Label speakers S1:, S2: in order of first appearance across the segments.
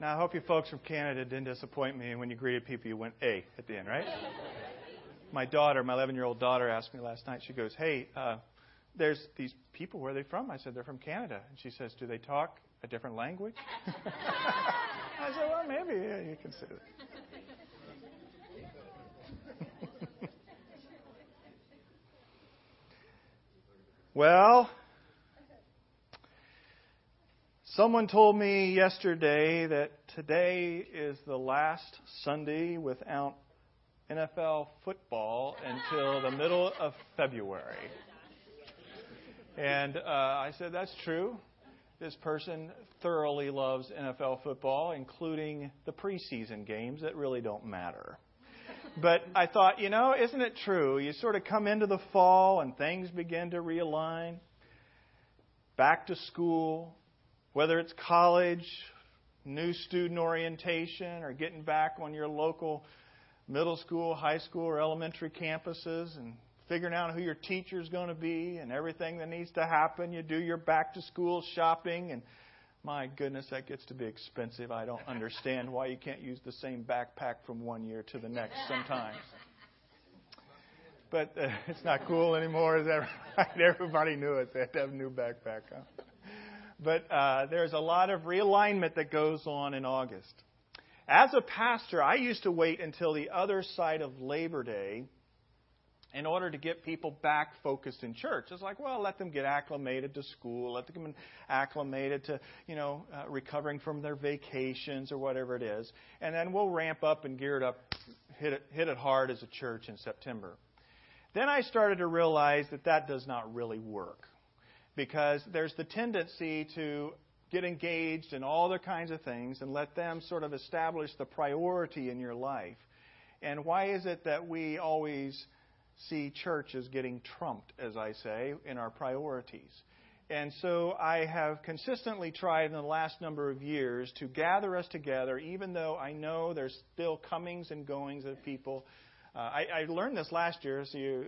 S1: Now, I hope you folks from Canada didn't disappoint me. When you greeted people, you went A at the end, right? my daughter, my 11 year old daughter, asked me last night, she goes, Hey, uh, there's these people, where are they from? I said, They're from Canada. And she says, Do they talk a different language? I said, Well, maybe. Yeah, you can say that. well, Someone told me yesterday that today is the last Sunday without NFL football until the middle of February. And uh, I said, That's true. This person thoroughly loves NFL football, including the preseason games that really don't matter. But I thought, you know, isn't it true? You sort of come into the fall and things begin to realign. Back to school, whether it's college, new student orientation, or getting back on your local middle school, high school, or elementary campuses and figuring out who your teacher is going to be and everything that needs to happen. You do your back to school shopping, and my goodness, that gets to be expensive. I don't understand why you can't use the same backpack from one year to the next sometimes. But uh, it's not cool anymore, is that right? Everybody knew it. They had to have a new backpack. Huh? But uh, there's a lot of realignment that goes on in August. As a pastor, I used to wait until the other side of Labor Day in order to get people back focused in church. It's like, well, let them get acclimated to school, let them get acclimated to, you know, uh, recovering from their vacations or whatever it is, and then we'll ramp up and gear it up, hit it, hit it hard as a church in September. Then I started to realize that that does not really work because there's the tendency to get engaged in all other kinds of things and let them sort of establish the priority in your life. And why is it that we always see church as getting trumped, as I say, in our priorities? And so I have consistently tried in the last number of years to gather us together, even though I know there's still comings and goings of people uh, I, I learned this last year, so you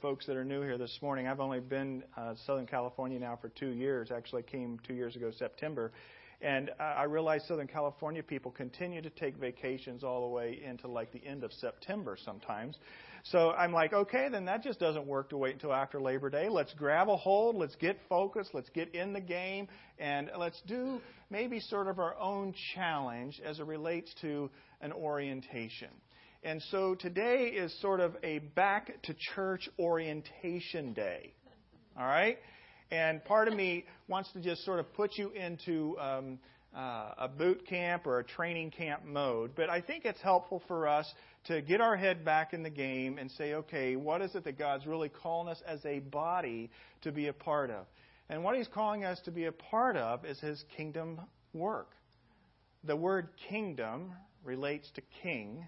S1: folks that are new here this morning, I've only been uh, Southern California now for two years. Actually, came two years ago September, and I realized Southern California people continue to take vacations all the way into like the end of September sometimes. So I'm like, okay, then that just doesn't work to wait until after Labor Day. Let's grab a hold, let's get focused, let's get in the game, and let's do maybe sort of our own challenge as it relates to an orientation. And so today is sort of a back to church orientation day. All right? And part of me wants to just sort of put you into um, uh, a boot camp or a training camp mode. But I think it's helpful for us to get our head back in the game and say, okay, what is it that God's really calling us as a body to be a part of? And what He's calling us to be a part of is His kingdom work. The word kingdom relates to king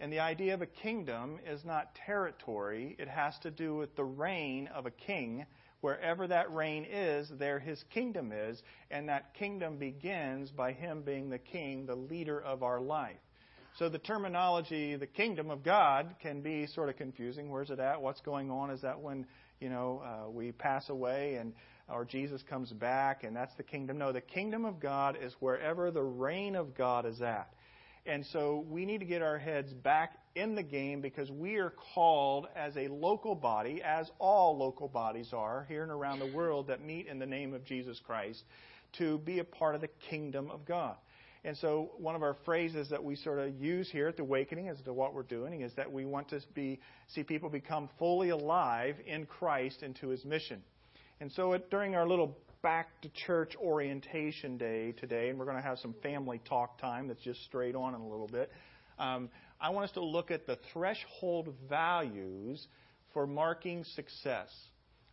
S1: and the idea of a kingdom is not territory, it has to do with the reign of a king. Wherever that reign is, there his kingdom is, and that kingdom begins by him being the king, the leader of our life. So the terminology, the kingdom of God, can be sort of confusing. Where's it at? What's going on? Is that when you know uh, we pass away and or Jesus comes back and that's the kingdom? No, the kingdom of God is wherever the reign of God is at. And so we need to get our heads back in the game because we are called as a local body, as all local bodies are here and around the world that meet in the name of Jesus Christ, to be a part of the kingdom of God. And so, one of our phrases that we sort of use here at the Awakening as to what we're doing is that we want to be, see people become fully alive in Christ and to His mission. And so, it, during our little back to church orientation day today, and we're going to have some family talk time that's just straight on in a little bit. Um, I want us to look at the threshold values for marking success.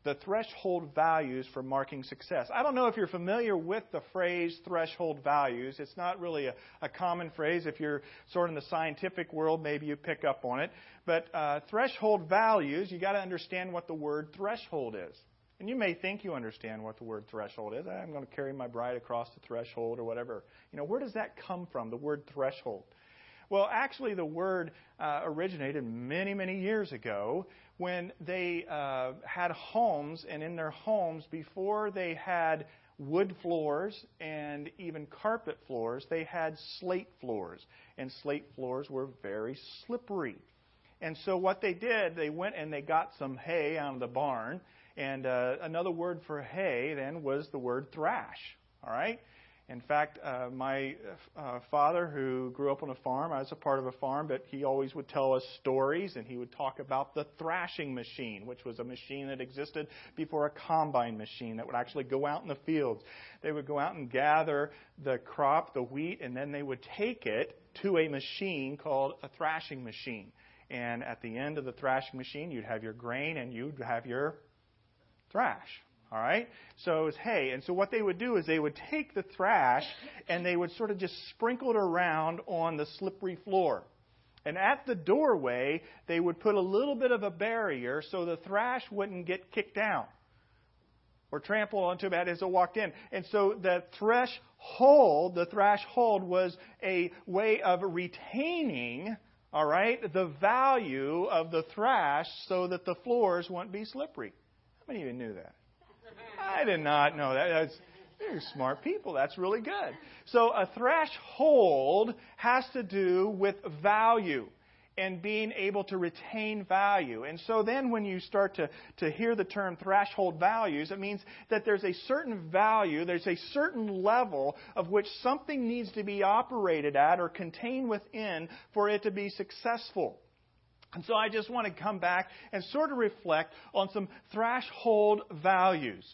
S1: The threshold values for marking success. I don't know if you're familiar with the phrase threshold values. It's not really a, a common phrase. If you're sort of in the scientific world, maybe you pick up on it. But uh, threshold values, you got to understand what the word threshold is. And you may think you understand what the word threshold is. I'm going to carry my bride across the threshold or whatever. You know, where does that come from, the word threshold? Well, actually, the word uh, originated many, many years ago when they uh, had homes, and in their homes, before they had wood floors and even carpet floors. They had slate floors, and slate floors were very slippery. And so what they did, they went and they got some hay out of the barn, and uh, another word for hay then was the word thrash. All right. In fact, uh, my uh, father, who grew up on a farm, I was a part of a farm, but he always would tell us stories, and he would talk about the thrashing machine, which was a machine that existed before a combine machine that would actually go out in the fields. They would go out and gather the crop, the wheat, and then they would take it to a machine called a thrashing machine. And at the end of the thrashing machine, you'd have your grain and you'd have your thrash. All right? So it's hay. And so what they would do is they would take the thrash and they would sort of just sprinkle it around on the slippery floor. And at the doorway, they would put a little bit of a barrier so the thrash wouldn't get kicked down or trampled onto it as it walked in. And so the threshold, the threshold was a way of retaining, all right, the value of the thrash so that the floors wouldn't be slippery. How many of you knew that? I did not know that. That's, you're smart people. That's really good. So a threshold has to do with value and being able to retain value. And so then when you start to, to hear the term threshold values, it means that there's a certain value, there's a certain level of which something needs to be operated at or contained within for it to be successful. And so I just want to come back and sort of reflect on some threshold values.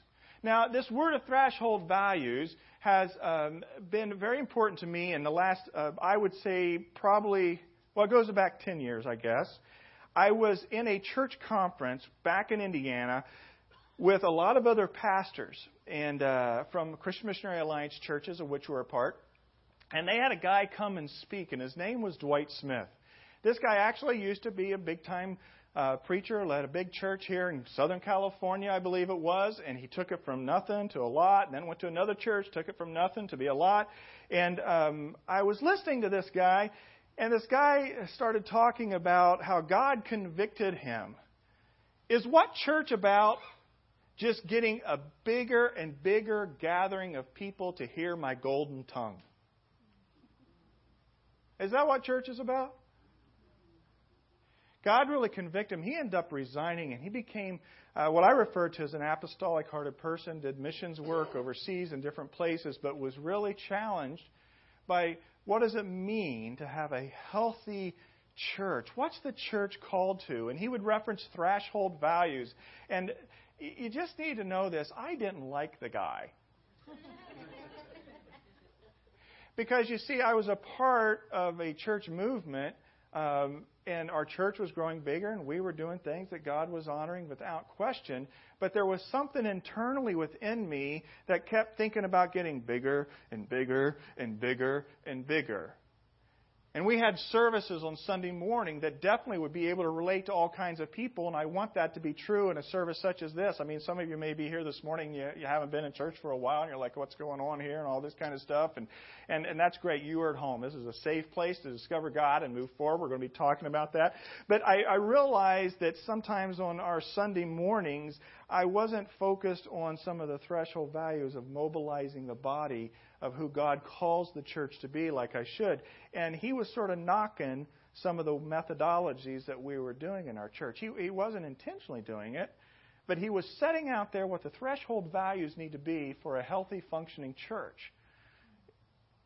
S1: Now, this word of threshold values has um, been very important to me in the last, uh, I would say, probably, well, it goes back 10 years, I guess. I was in a church conference back in Indiana with a lot of other pastors and uh, from Christian Missionary Alliance churches, of which we're a part. And they had a guy come and speak, and his name was Dwight Smith. This guy actually used to be a big time uh, preacher, led a big church here in Southern California, I believe it was, and he took it from nothing to a lot, and then went to another church, took it from nothing to be a lot. And um, I was listening to this guy, and this guy started talking about how God convicted him. Is what church about just getting a bigger and bigger gathering of people to hear my golden tongue? Is that what church is about? God really convicted him. He ended up resigning and he became uh, what I refer to as an apostolic hearted person, did missions work overseas in different places, but was really challenged by what does it mean to have a healthy church? What's the church called to? And he would reference threshold values. And you just need to know this. I didn't like the guy. because you see, I was a part of a church movement um, and our church was growing bigger, and we were doing things that God was honoring without question. But there was something internally within me that kept thinking about getting bigger and bigger and bigger and bigger. And we had services on Sunday morning that definitely would be able to relate to all kinds of people, and I want that to be true in a service such as this. I mean, some of you may be here this morning, you, you haven't been in church for a while, and you're like, what's going on here, and all this kind of stuff. And, and, and that's great. You are at home. This is a safe place to discover God and move forward. We're going to be talking about that. But I, I realized that sometimes on our Sunday mornings, I wasn't focused on some of the threshold values of mobilizing the body of who God calls the church to be like I should. And he was sort of knocking some of the methodologies that we were doing in our church. He, he wasn't intentionally doing it, but he was setting out there what the threshold values need to be for a healthy, functioning church.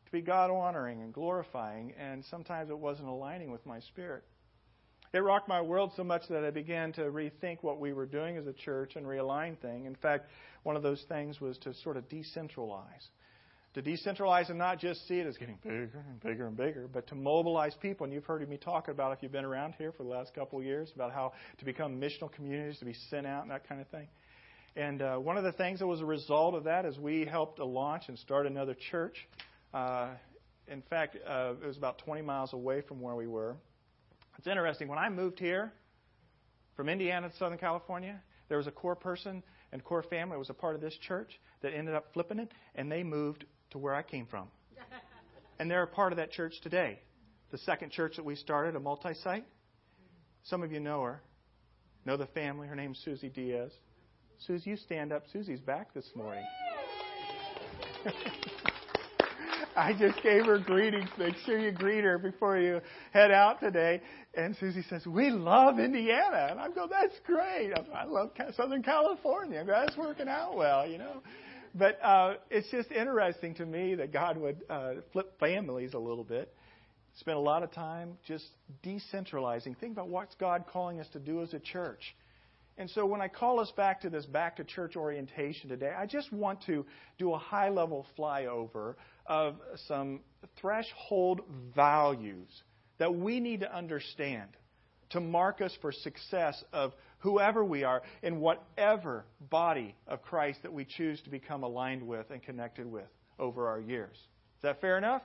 S1: To be God honoring and glorifying, and sometimes it wasn't aligning with my spirit. It rocked my world so much that I began to rethink what we were doing as a church and realign things. In fact, one of those things was to sort of decentralize to decentralize and not just see it as getting bigger and bigger and bigger, but to mobilize people. And you've heard me talk about, if you've been around here for the last couple of years, about how to become missional communities, to be sent out and that kind of thing. And uh, one of the things that was a result of that is we helped to launch and start another church. Uh, in fact, uh, it was about 20 miles away from where we were. It's interesting. When I moved here from Indiana to Southern California, there was a core person and core family that was a part of this church that ended up flipping it, and they moved to where I came from. And they're a part of that church today. The second church that we started, a multi site. Some of you know her, know the family. Her name's Susie Diaz. Susie, you stand up. Susie's back this morning. I just gave her greetings. Make sure you greet her before you head out today. And Susie says, "We love Indiana," and I go, "That's great. I love Southern California. That's working out well, you know." But uh, it's just interesting to me that God would uh, flip families a little bit. Spend a lot of time just decentralizing. Think about what's God calling us to do as a church. And so when I call us back to this back to church orientation today, I just want to do a high level flyover of some threshold values that we need to understand to mark us for success of whoever we are in whatever body of Christ that we choose to become aligned with and connected with over our years. Is that fair enough?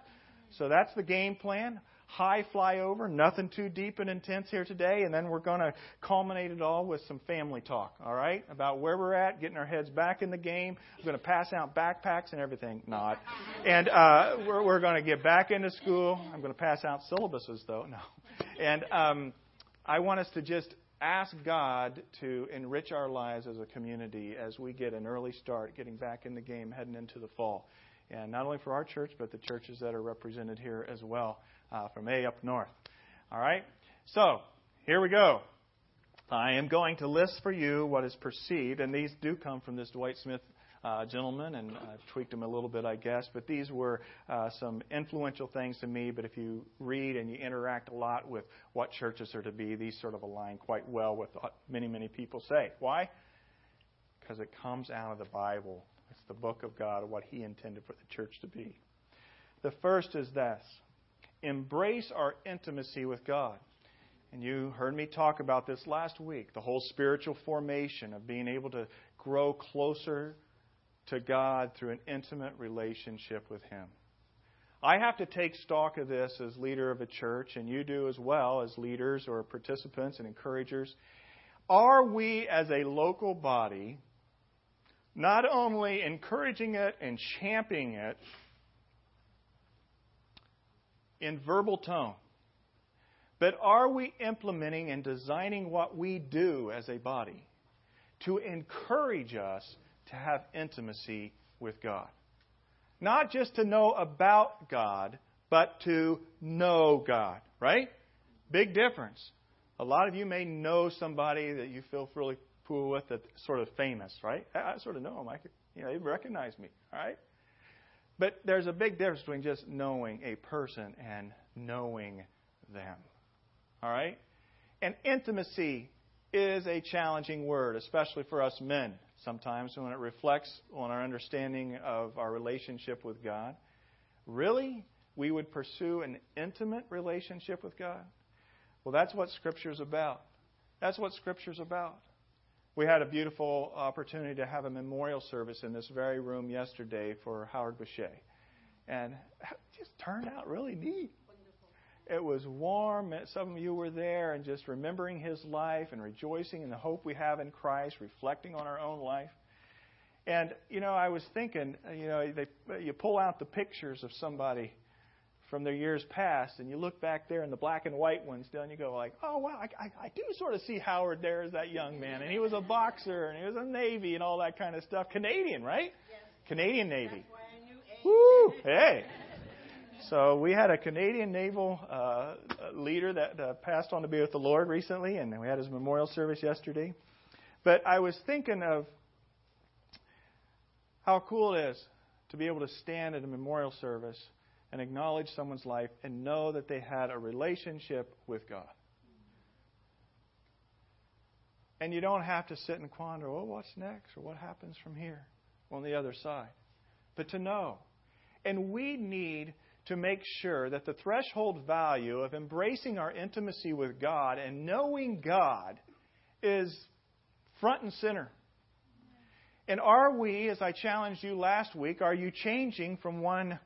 S1: So that's the game plan high flyover, nothing too deep and intense here today, and then we're going to culminate it all with some family talk, all right? About where we're at, getting our heads back in the game. I'm going to pass out backpacks and everything. Not. And uh, we're, we're going to get back into school. I'm going to pass out syllabuses, though. No. And um, I want us to just ask God to enrich our lives as a community as we get an early start getting back in the game heading into the fall. And not only for our church, but the churches that are represented here as well uh, from A up north. All right? So, here we go. I am going to list for you what is perceived, and these do come from this Dwight Smith uh, gentleman, and I've tweaked them a little bit, I guess. But these were uh, some influential things to me. But if you read and you interact a lot with what churches are to be, these sort of align quite well with what many, many people say. Why? Because it comes out of the Bible. It's the book of God, what He intended for the church to be. The first is this embrace our intimacy with God. And you heard me talk about this last week the whole spiritual formation of being able to grow closer to God through an intimate relationship with Him. I have to take stock of this as leader of a church, and you do as well as leaders or participants and encouragers. Are we, as a local body, not only encouraging it and championing it, in verbal tone. But are we implementing and designing what we do as a body to encourage us to have intimacy with God? Not just to know about God, but to know God, right? Big difference. A lot of you may know somebody that you feel really cool with that's sort of famous, right? I, sort of know them. I could, you know, they recognize me, all right? But there's a big difference between just knowing a person and knowing them. All right? And intimacy is a challenging word, especially for us men sometimes when it reflects on our understanding of our relationship with God. Really? We would pursue an intimate relationship with God? Well, that's what Scripture's about. That's what Scripture's about. We had a beautiful opportunity to have a memorial service in this very room yesterday for Howard Boucher. And it just turned out really neat. It was warm. Some of you were there and just remembering his life and rejoicing in the hope we have in Christ, reflecting on our own life. And, you know, I was thinking, you know, they, you pull out the pictures of somebody from their years past, and you look back there in the black and white ones, and you go like, oh wow, I, I, I do sort of see Howard there as that young man, and he was a boxer, and he was a Navy, and all that kind of stuff. Canadian, right?
S2: Yes.
S1: Canadian Navy.
S2: Woo!
S1: Hey. So we had a Canadian naval uh, leader that uh, passed on to be with the Lord recently, and we had his memorial service yesterday. But I was thinking of how cool it is to be able to stand at a memorial service and acknowledge someone's life and know that they had a relationship with God. And you don't have to sit and quander, well, what's next or what happens from here on the other side. But to know. And we need to make sure that the threshold value of embracing our intimacy with God and knowing God is front and center. And are we, as I challenged you last week, are you changing from one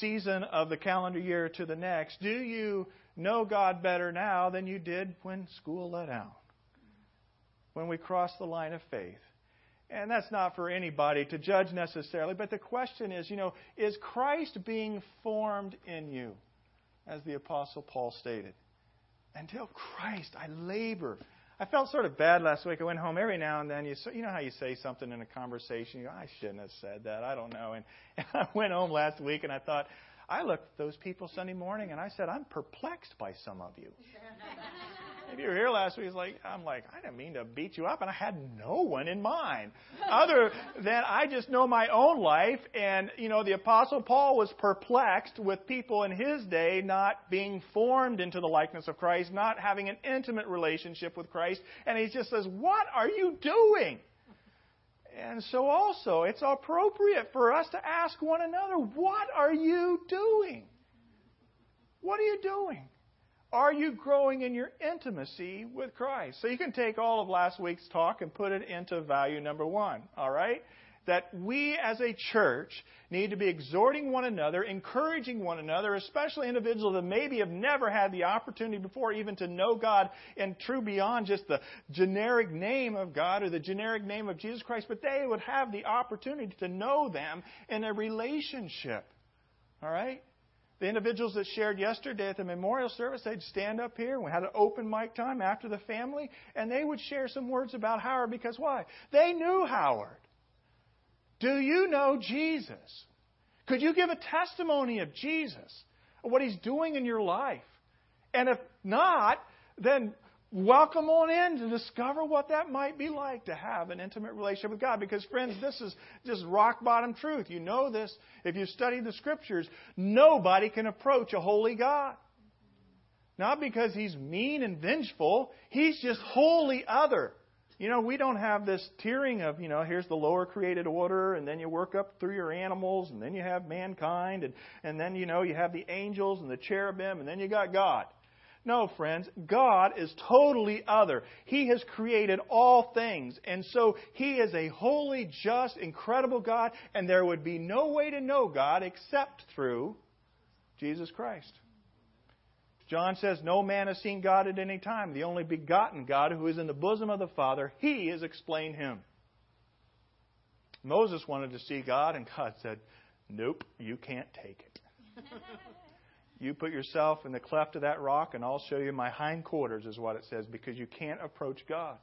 S1: season of the calendar year to the next, do you know God better now than you did when school let out? When we crossed the line of faith? And that's not for anybody to judge necessarily, but the question is, you know, is Christ being formed in you? As the Apostle Paul stated. Until Christ, I labor, I felt sort of bad last week. I went home every now and then. You you know how you say something in a conversation. You go, I shouldn't have said that. I don't know. And, and I went home last week and I thought, I looked at those people Sunday morning and I said, I'm perplexed by some of you. if you were here last week, it's like I'm like I didn't mean to beat you up, and I had no one in mind, other than I just know my own life. And you know, the Apostle Paul was perplexed with people in his day not being formed into the likeness of Christ, not having an intimate relationship with Christ, and he just says, "What are you doing?" And so, also, it's appropriate for us to ask one another, What are you doing? What are you doing? Are you growing in your intimacy with Christ? So you can take all of last week's talk and put it into value number one, all right? That we as a church need to be exhorting one another, encouraging one another, especially individuals that maybe have never had the opportunity before even to know God in true beyond just the generic name of God or the generic name of Jesus Christ, but they would have the opportunity to know them in a relationship. All right? The individuals that shared yesterday at the memorial service, they'd stand up here we had an open mic time after the family, and they would share some words about Howard because why? They knew Howard. Do you know Jesus? Could you give a testimony of Jesus, of what he's doing in your life? And if not, then welcome on in to discover what that might be like to have an intimate relationship with God. Because, friends, this is just rock bottom truth. You know this. If you study the scriptures, nobody can approach a holy God. Not because he's mean and vengeful, he's just wholly other. You know, we don't have this tiering of, you know, here's the lower created order, and then you work up through your animals, and then you have mankind, and, and then, you know, you have the angels and the cherubim, and then you got God. No, friends, God is totally other. He has created all things. And so He is a holy, just, incredible God, and there would be no way to know God except through Jesus Christ. John says, No man has seen God at any time. The only begotten God who is in the bosom of the Father, He has explained Him. Moses wanted to see God, and God said, Nope, you can't take it. You put yourself in the cleft of that rock, and I'll show you my hindquarters, is what it says, because you can't approach God.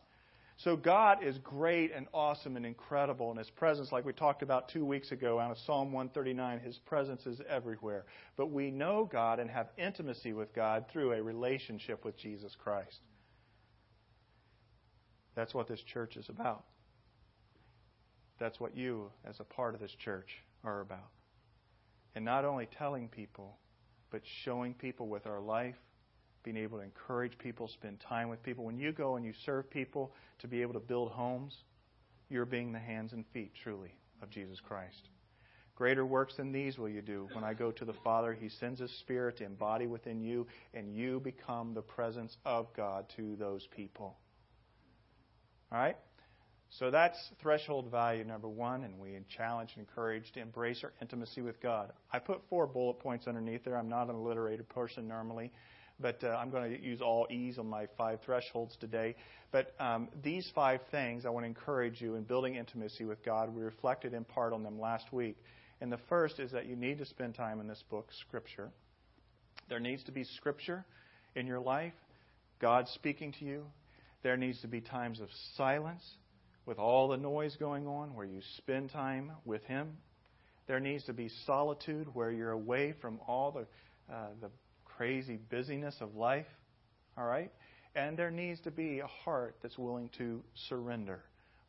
S1: So God is great and awesome and incredible, and His presence, like we talked about two weeks ago out of Psalm 139, His presence is everywhere. But we know God and have intimacy with God through a relationship with Jesus Christ. That's what this church is about. That's what you, as a part of this church, are about. And not only telling people but showing people with our life, being able to encourage people, spend time with people. When you go and you serve people to be able to build homes, you're being the hands and feet, truly, of Jesus Christ. Greater works than these will you do. When I go to the Father, He sends His Spirit to embody within you, and you become the presence of God to those people. All right? So that's threshold value number one, and we challenge and encourage to embrace our intimacy with God. I put four bullet points underneath there. I'm not an alliterated person normally, but uh, I'm going to use all E's on my five thresholds today. But um, these five things I want to encourage you in building intimacy with God. We reflected in part on them last week. And the first is that you need to spend time in this book, Scripture. There needs to be Scripture in your life, God speaking to you. There needs to be times of silence with all the noise going on, where you spend time with Him. There needs to be solitude where you're away from all the, uh, the crazy busyness of life. All right? And there needs to be a heart that's willing to surrender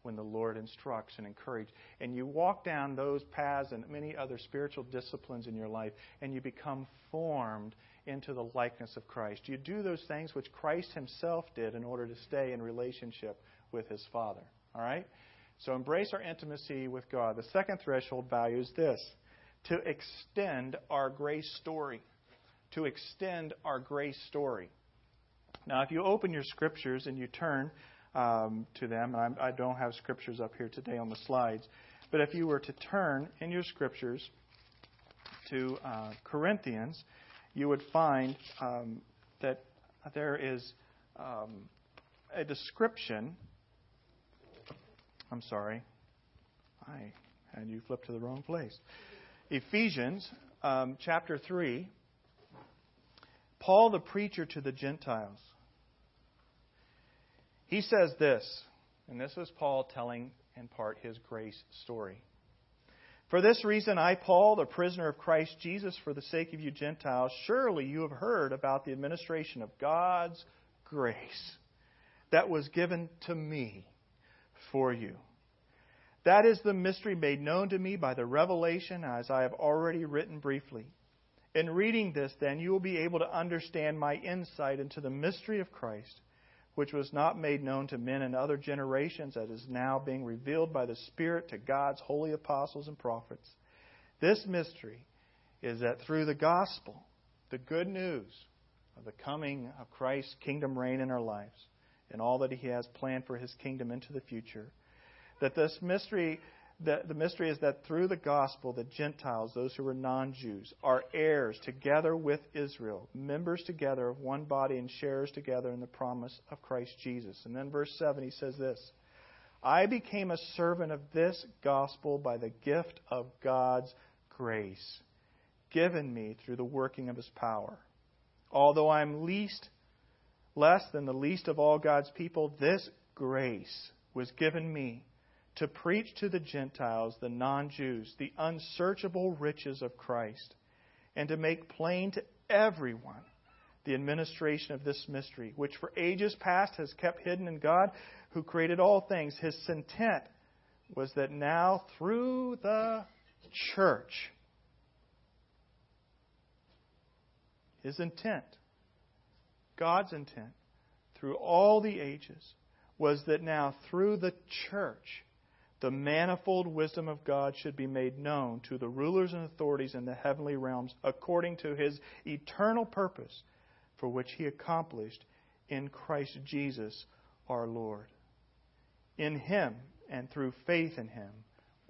S1: when the Lord instructs and encourages. And you walk down those paths and many other spiritual disciplines in your life, and you become formed into the likeness of Christ. You do those things which Christ Himself did in order to stay in relationship with His Father. All right? So embrace our intimacy with God. The second threshold value is this to extend our grace story. To extend our grace story. Now, if you open your scriptures and you turn um, to them, and I, I don't have scriptures up here today on the slides, but if you were to turn in your scriptures to uh, Corinthians, you would find um, that there is um, a description I'm sorry. I had you flipped to the wrong place. Ephesians um, chapter 3. Paul the preacher to the Gentiles. He says this, and this is Paul telling in part his grace story. For this reason, I, Paul, the prisoner of Christ Jesus, for the sake of you Gentiles, surely you have heard about the administration of God's grace that was given to me for you. That is the mystery made known to me by the revelation, as I have already written briefly. In reading this, then, you will be able to understand my insight into the mystery of Christ which was not made known to men in other generations, that is now being revealed by the Spirit to God's holy apostles and prophets. This mystery is that through the gospel, the good news of the coming of Christ's kingdom reign in our lives, and all that He has planned for His kingdom into the future, that this mystery the, the mystery is that through the gospel, the Gentiles, those who are non Jews, are heirs together with Israel, members together of one body, and sharers together in the promise of Christ Jesus. And then verse 7, he says this I became a servant of this gospel by the gift of God's grace, given me through the working of his power. Although I am least, less than the least of all God's people, this grace was given me to preach to the Gentiles, the non Jews, the unsearchable riches of Christ, and to make plain to everyone the administration of this mystery, which for ages past has kept hidden in God, who created all things. His intent was that now, through the church, his intent, God's intent, through all the ages, was that now, through the church, the manifold wisdom of God should be made known to the rulers and authorities in the heavenly realms according to his eternal purpose for which he accomplished in Christ Jesus our Lord. In him and through faith in him,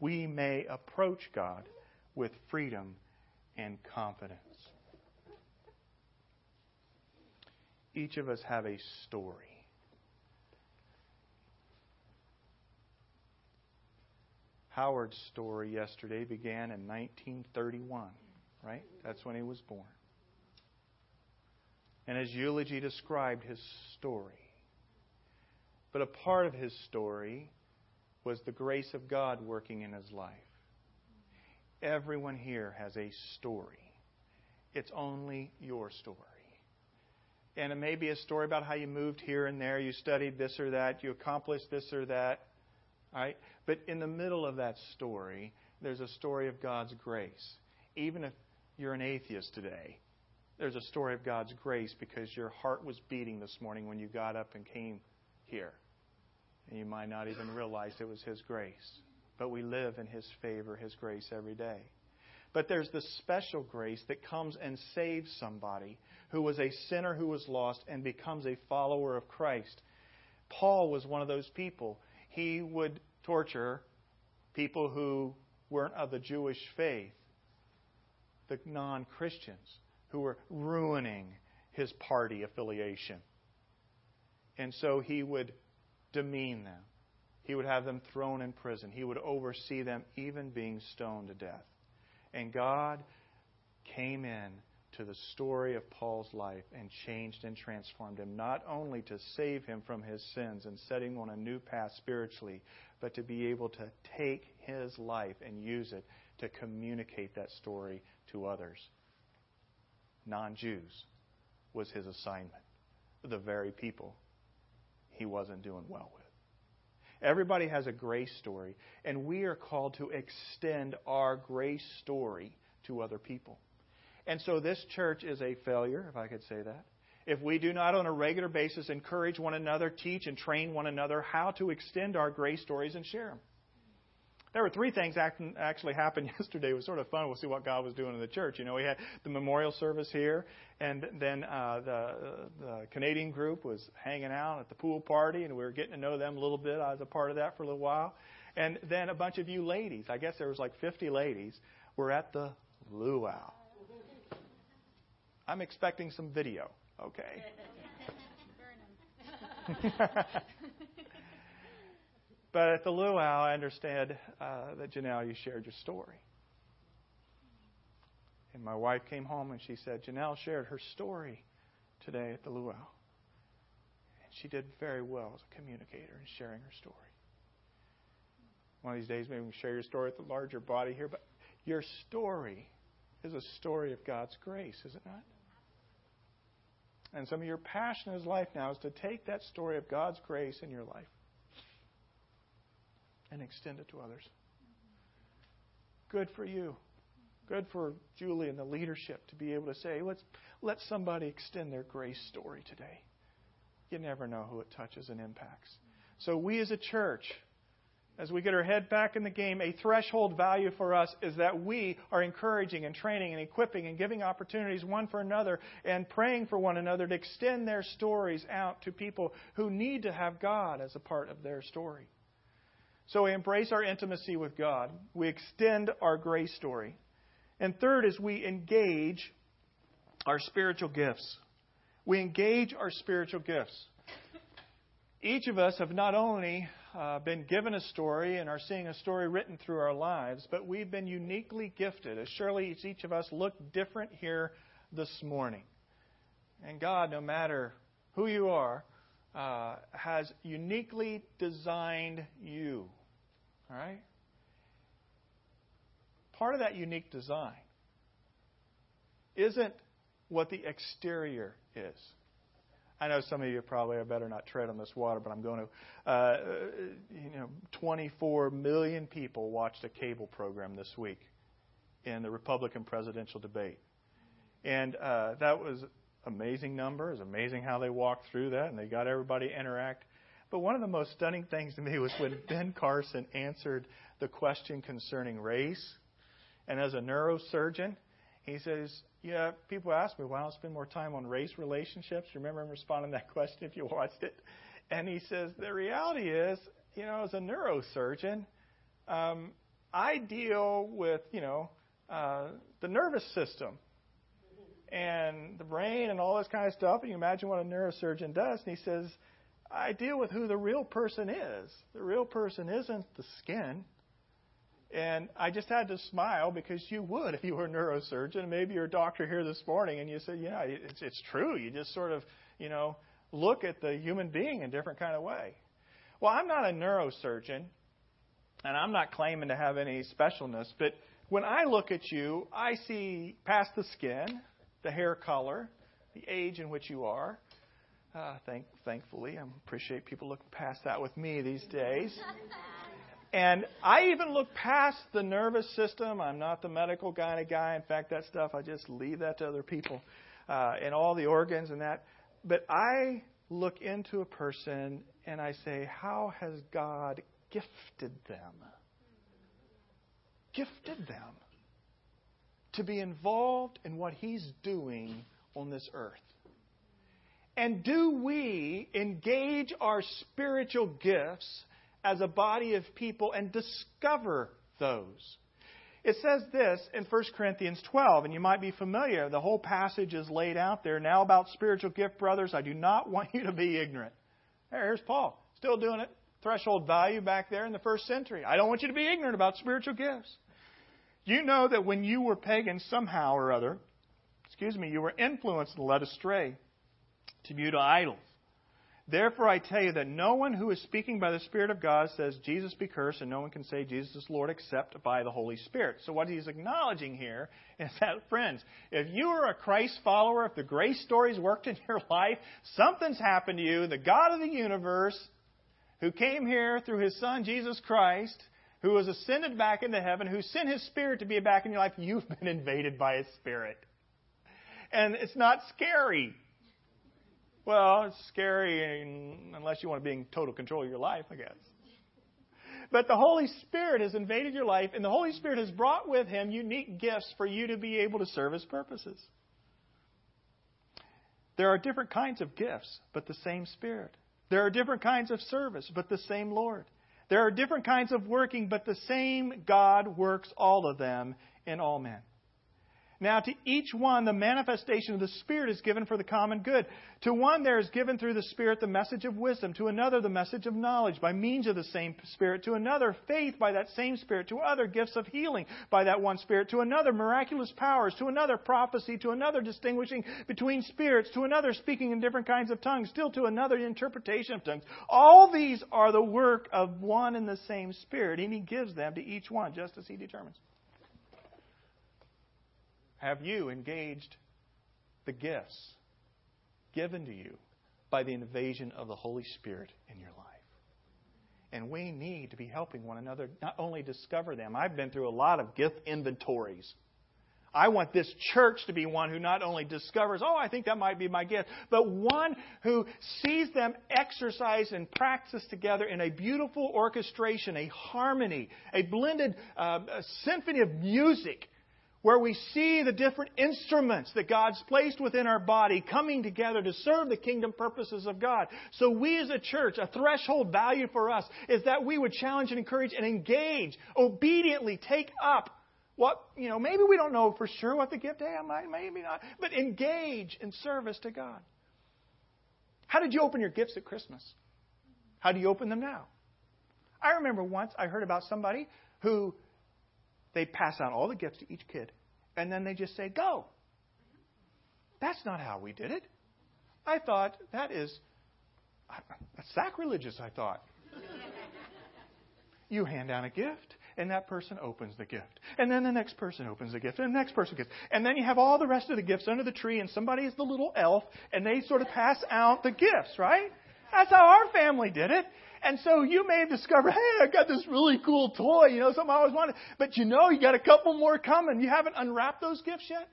S1: we may approach God with freedom and confidence. Each of us have a story. Howard's story yesterday began in 1931, right? That's when he was born. And his eulogy described his story. But a part of his story was the grace of God working in his life. Everyone here has a story. It's only your story. And it may be a story about how you moved here and there, you studied this or that, you accomplished this or that. Right? But in the middle of that story, there's a story of God's grace. Even if you're an atheist today, there's a story of God's grace because your heart was beating this morning when you got up and came here. And you might not even realize it was His grace. But we live in His favor, His grace every day. But there's the special grace that comes and saves somebody who was a sinner who was lost and becomes a follower of Christ. Paul was one of those people he would torture people who weren't of the Jewish faith, the non Christians, who were ruining his party affiliation. And so he would demean them. He would have them thrown in prison. He would oversee them even being stoned to death. And God came in to the story of Paul's life and changed and transformed him, not only to save him from his sins and set him on a new path spiritually, but to be able to take his life and use it to communicate that story to others. Non Jews was his assignment, the very people he wasn't doing well with. Everybody has a grace story, and we are called to extend our grace story to other people. And so this church is a failure, if I could say that. If we do not on a regular basis encourage one another, teach and train one another how to extend our grace stories and share them. There were three things actually happened yesterday. It was sort of fun. We'll see what God was doing in the church. You know, we had the memorial service here, and then uh, the, the Canadian group was hanging out at the pool party, and we were getting to know them a little bit. I was a part of that for a little while. And then a bunch of you ladies, I guess there was like 50 ladies, were at the luau. I'm expecting some video, okay? but at the luau, I understand uh, that Janelle, you shared your story. And my wife came home and she said, Janelle shared her story today at the luau. And she did very well as a communicator in sharing her story. One of these days, maybe we can share your story with the larger body here, but your story is a story of God's grace, is it not? And some of your passion in his life now is to take that story of God's grace in your life and extend it to others. Good for you. Good for Julie and the leadership to be able to say, let's let somebody extend their grace story today. You never know who it touches and impacts. So we as a church, as we get our head back in the game, a threshold value for us is that we are encouraging and training and equipping and giving opportunities one for another and praying for one another to extend their stories out to people who need to have God as a part of their story. So we embrace our intimacy with God. We extend our grace story. And third is we engage our spiritual gifts. We engage our spiritual gifts. Each of us have not only uh, been given a story and are seeing a story written through our lives, but we've been uniquely gifted. As surely each of us look different here this morning. And God, no matter who you are, uh, has uniquely designed you. All right? Part of that unique design isn't what the exterior is. I know some of you probably I better not tread on this water, but I'm going to. Uh, you know, 24 million people watched a cable program this week in the Republican presidential debate, and uh, that was amazing number. It was amazing how they walked through that, and they got everybody to interact. But one of the most stunning things to me was when Ben Carson answered the question concerning race, and as a neurosurgeon, he says, Yeah, people ask me why don't I spend more time on race relationships. Remember him responding to that question if you watched it? And he says, The reality is, you know, as a neurosurgeon, um, I deal with, you know, uh, the nervous system and the brain and all this kind of stuff. And you imagine what a neurosurgeon does. And he says, I deal with who the real person is. The real person isn't the skin. And I just had to smile because you would if you were a neurosurgeon. Maybe you're a doctor here this morning and you say, yeah, it's, it's true. You just sort of, you know, look at the human being in a different kind of way. Well, I'm not a neurosurgeon, and I'm not claiming to have any specialness, but when I look at you, I see past the skin, the hair color, the age in which you are. Uh, thank, thankfully, I appreciate people looking past that with me these days. And I even look past the nervous system. I'm not the medical kind of guy. In fact, that stuff, I just leave that to other people uh, and all the organs and that. But I look into a person and I say, How has God gifted them? Gifted them to be involved in what He's doing on this earth. And do we engage our spiritual gifts as a body of people and discover those. It says this in 1 Corinthians 12, and you might be familiar. The whole passage is laid out there. Now, about spiritual gift, brothers, I do not want you to be ignorant. There's Paul, still doing it. Threshold value back there in the first century. I don't want you to be ignorant about spiritual gifts. You know that when you were pagans somehow or other, excuse me, you were influenced and led astray to to idols Therefore, I tell you that no one who is speaking by the Spirit of God says, Jesus be cursed, and no one can say Jesus is Lord except by the Holy Spirit. So, what he's acknowledging here is that, friends, if you are a Christ follower, if the grace story's worked in your life, something's happened to you. The God of the universe, who came here through his Son, Jesus Christ, who was ascended back into heaven, who sent his Spirit to be back in your life, you've been invaded by his Spirit. And it's not scary. Well, it's scary unless you want to be in total control of your life, I guess. But the Holy Spirit has invaded your life, and the Holy Spirit has brought with Him unique gifts for you to be able to serve His purposes. There are different kinds of gifts, but the same Spirit. There are different kinds of service, but the same Lord. There are different kinds of working, but the same God works all of them in all men. Now, to each one, the manifestation of the Spirit is given for the common good. To one, there is given through the Spirit the message of wisdom. To another, the message of knowledge by means of the same Spirit. To another, faith by that same Spirit. To other, gifts of healing by that one Spirit. To another, miraculous powers. To another, prophecy. To another, distinguishing between spirits. To another, speaking in different kinds of tongues. Still to another, interpretation of tongues. All these are the work of one and the same Spirit, and He gives them to each one just as He determines. Have you engaged the gifts given to you by the invasion of the Holy Spirit in your life? And we need to be helping one another not only discover them. I've been through a lot of gift inventories. I want this church to be one who not only discovers, oh, I think that might be my gift, but one who sees them exercise and practice together in a beautiful orchestration, a harmony, a blended uh, a symphony of music where we see the different instruments that God's placed within our body coming together to serve the kingdom purposes of God. So we as a church, a threshold value for us is that we would challenge and encourage and engage, obediently take up what, you know, maybe we don't know for sure what the gift, hey, I maybe not, but engage in service to God. How did you open your gifts at Christmas? How do you open them now? I remember once I heard about somebody who they pass out all the gifts to each kid, and then they just say, Go. That's not how we did it. I thought, that is uh, that's sacrilegious, I thought. you hand down a gift, and that person opens the gift. And then the next person opens the gift, and the next person gets. And then you have all the rest of the gifts under the tree, and somebody is the little elf, and they sort of pass out the gifts, right? That's how our family did it. And so you may have discovered, hey, I got this really cool toy, you know, something I always wanted. But you know, you got a couple more coming. You haven't unwrapped those gifts yet?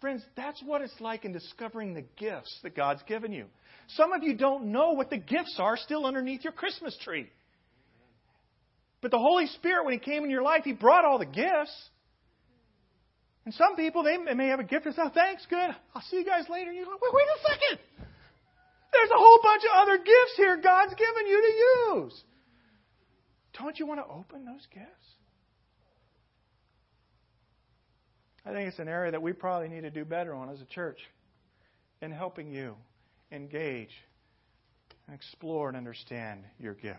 S1: Friends, that's what it's like in discovering the gifts that God's given you. Some of you don't know what the gifts are still underneath your Christmas tree. But the Holy Spirit, when He came in your life, He brought all the gifts. And some people, they may have a gift and say, oh, thanks, good. I'll see you guys later. And You go, wait, wait a second. There's a whole bunch of other gifts here God's given you to use. Don't you want to open those gifts? I think it's an area that we probably need to do better on as a church in helping you engage and explore and understand your gifts.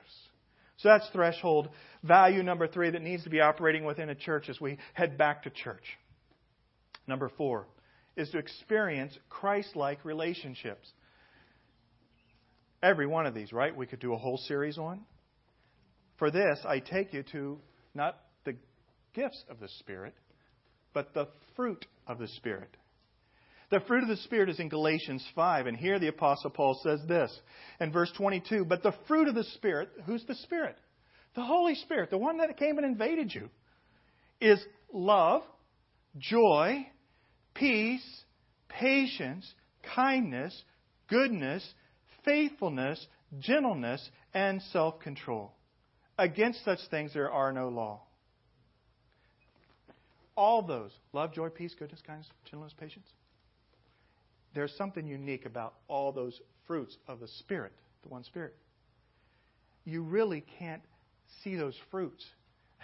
S1: So that's threshold value number three that needs to be operating within a church as we head back to church. Number four is to experience Christ like relationships every one of these, right? We could do a whole series on. For this, I take you to not the gifts of the Spirit, but the fruit of the Spirit. The fruit of the Spirit is in Galatians 5, and here the Apostle Paul says this in verse 22 But the fruit of the Spirit, who's the Spirit? The Holy Spirit, the one that came and invaded you, is love, joy, peace, patience, kindness, goodness, faithfulness, gentleness, and self control. Against such things there are no law. All those love, joy, peace, goodness, kindness, gentleness, patience. There's something unique about all those fruits of the Spirit, the one Spirit. You really can't see those fruits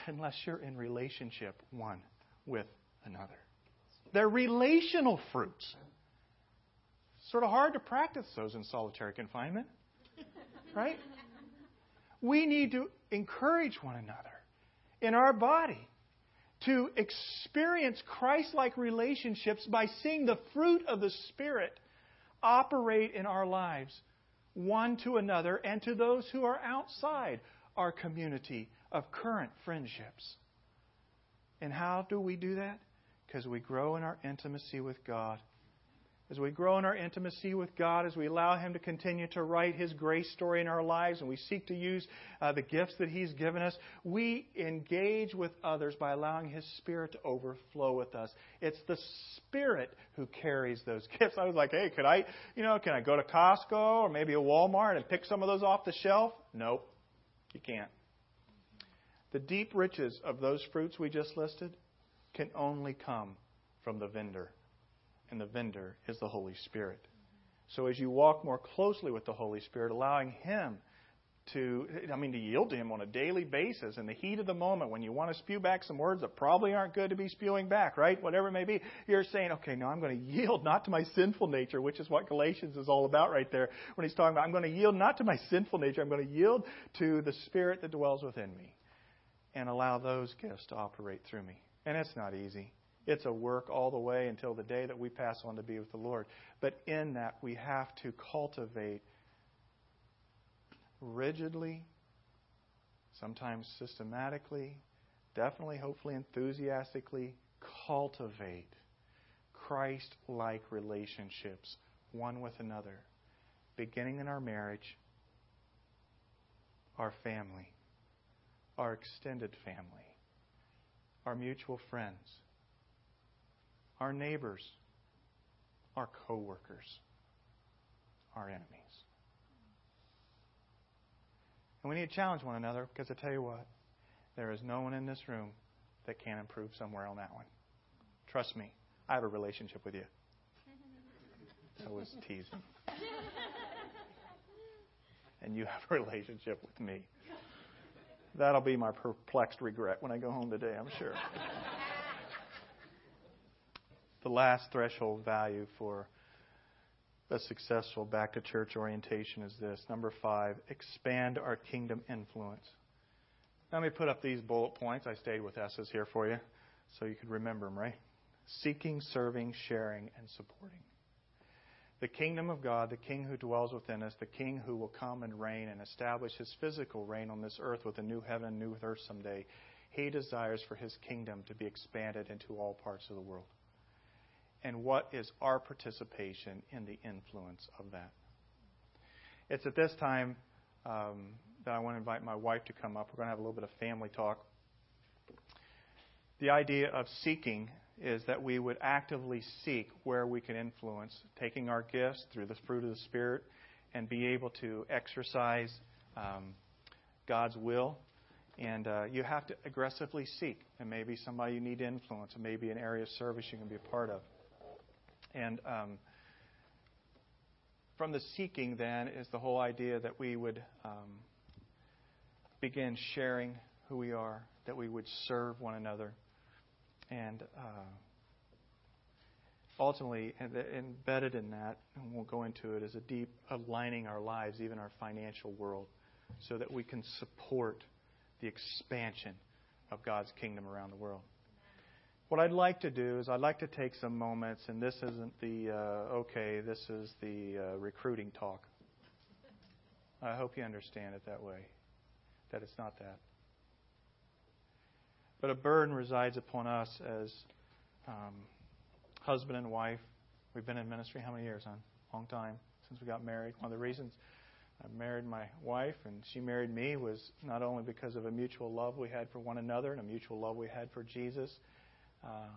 S1: unless you're in relationship one with another. They're relational fruits sort of hard to practice those in solitary confinement. Right? We need to encourage one another in our body to experience Christ like relationships by seeing the fruit of the Spirit operate in our lives, one to another, and to those who are outside our community of current friendships. And how do we do that? Because we grow in our intimacy with God as we grow in our intimacy with God, as we allow Him to continue to write His grace story in our lives, and we seek to use uh, the gifts that He's given us, we engage with others by allowing His Spirit to overflow with us. It's the Spirit who carries those gifts. I was like, hey, could I, you know, can I go to Costco or maybe a Walmart and pick some of those off the shelf? Nope, you can't. The deep riches of those fruits we just listed can only come from the vendor and the vendor is the Holy Spirit. So as you walk more closely with the Holy Spirit, allowing Him to, I mean, to yield to Him on a daily basis in the heat of the moment when you want to spew back some words that probably aren't good to be spewing back, right? Whatever it may be. You're saying, okay, no, I'm going to yield not to my sinful nature, which is what Galatians is all about right there when he's talking about, I'm going to yield not to my sinful nature, I'm going to yield to the Spirit that dwells within me and allow those gifts to operate through me. And it's not easy. It's a work all the way until the day that we pass on to be with the Lord. But in that, we have to cultivate rigidly, sometimes systematically, definitely, hopefully, enthusiastically cultivate Christ like relationships one with another, beginning in our marriage, our family, our extended family, our mutual friends, our neighbors, our coworkers, our enemies. And we need to challenge one another because I tell you what, there is no one in this room that can improve somewhere on that one. Trust me, I have a relationship with you. I was teasing. and you have a relationship with me. That'll be my perplexed regret when I go home today, I'm sure. The last threshold value for a successful back to church orientation is this. Number five, expand our kingdom influence. Let me put up these bullet points. I stayed with S's here for you so you could remember them, right? Seeking, serving, sharing, and supporting. The kingdom of God, the king who dwells within us, the king who will come and reign and establish his physical reign on this earth with a new heaven and new earth someday, he desires for his kingdom to be expanded into all parts of the world and what is our participation in the influence of that. It's at this time um, that I want to invite my wife to come up. We're going to have a little bit of family talk. The idea of seeking is that we would actively seek where we can influence, taking our gifts through the fruit of the Spirit, and be able to exercise um, God's will. And uh, you have to aggressively seek. And maybe somebody you need to influence, and maybe an area of service you can be a part of. And um, from the seeking, then, is the whole idea that we would um, begin sharing who we are, that we would serve one another. And uh, ultimately, embedded in that, and we'll go into it, is a deep aligning our lives, even our financial world, so that we can support the expansion of God's kingdom around the world. What I'd like to do is I'd like to take some moments, and this isn't the, uh, okay, this is the uh, recruiting talk. I hope you understand it that way, that it's not that. But a burden resides upon us as um, husband and wife. We've been in ministry how many years, hon? Long time since we got married. One of the reasons I married my wife and she married me was not only because of a mutual love we had for one another and a mutual love we had for Jesus uh,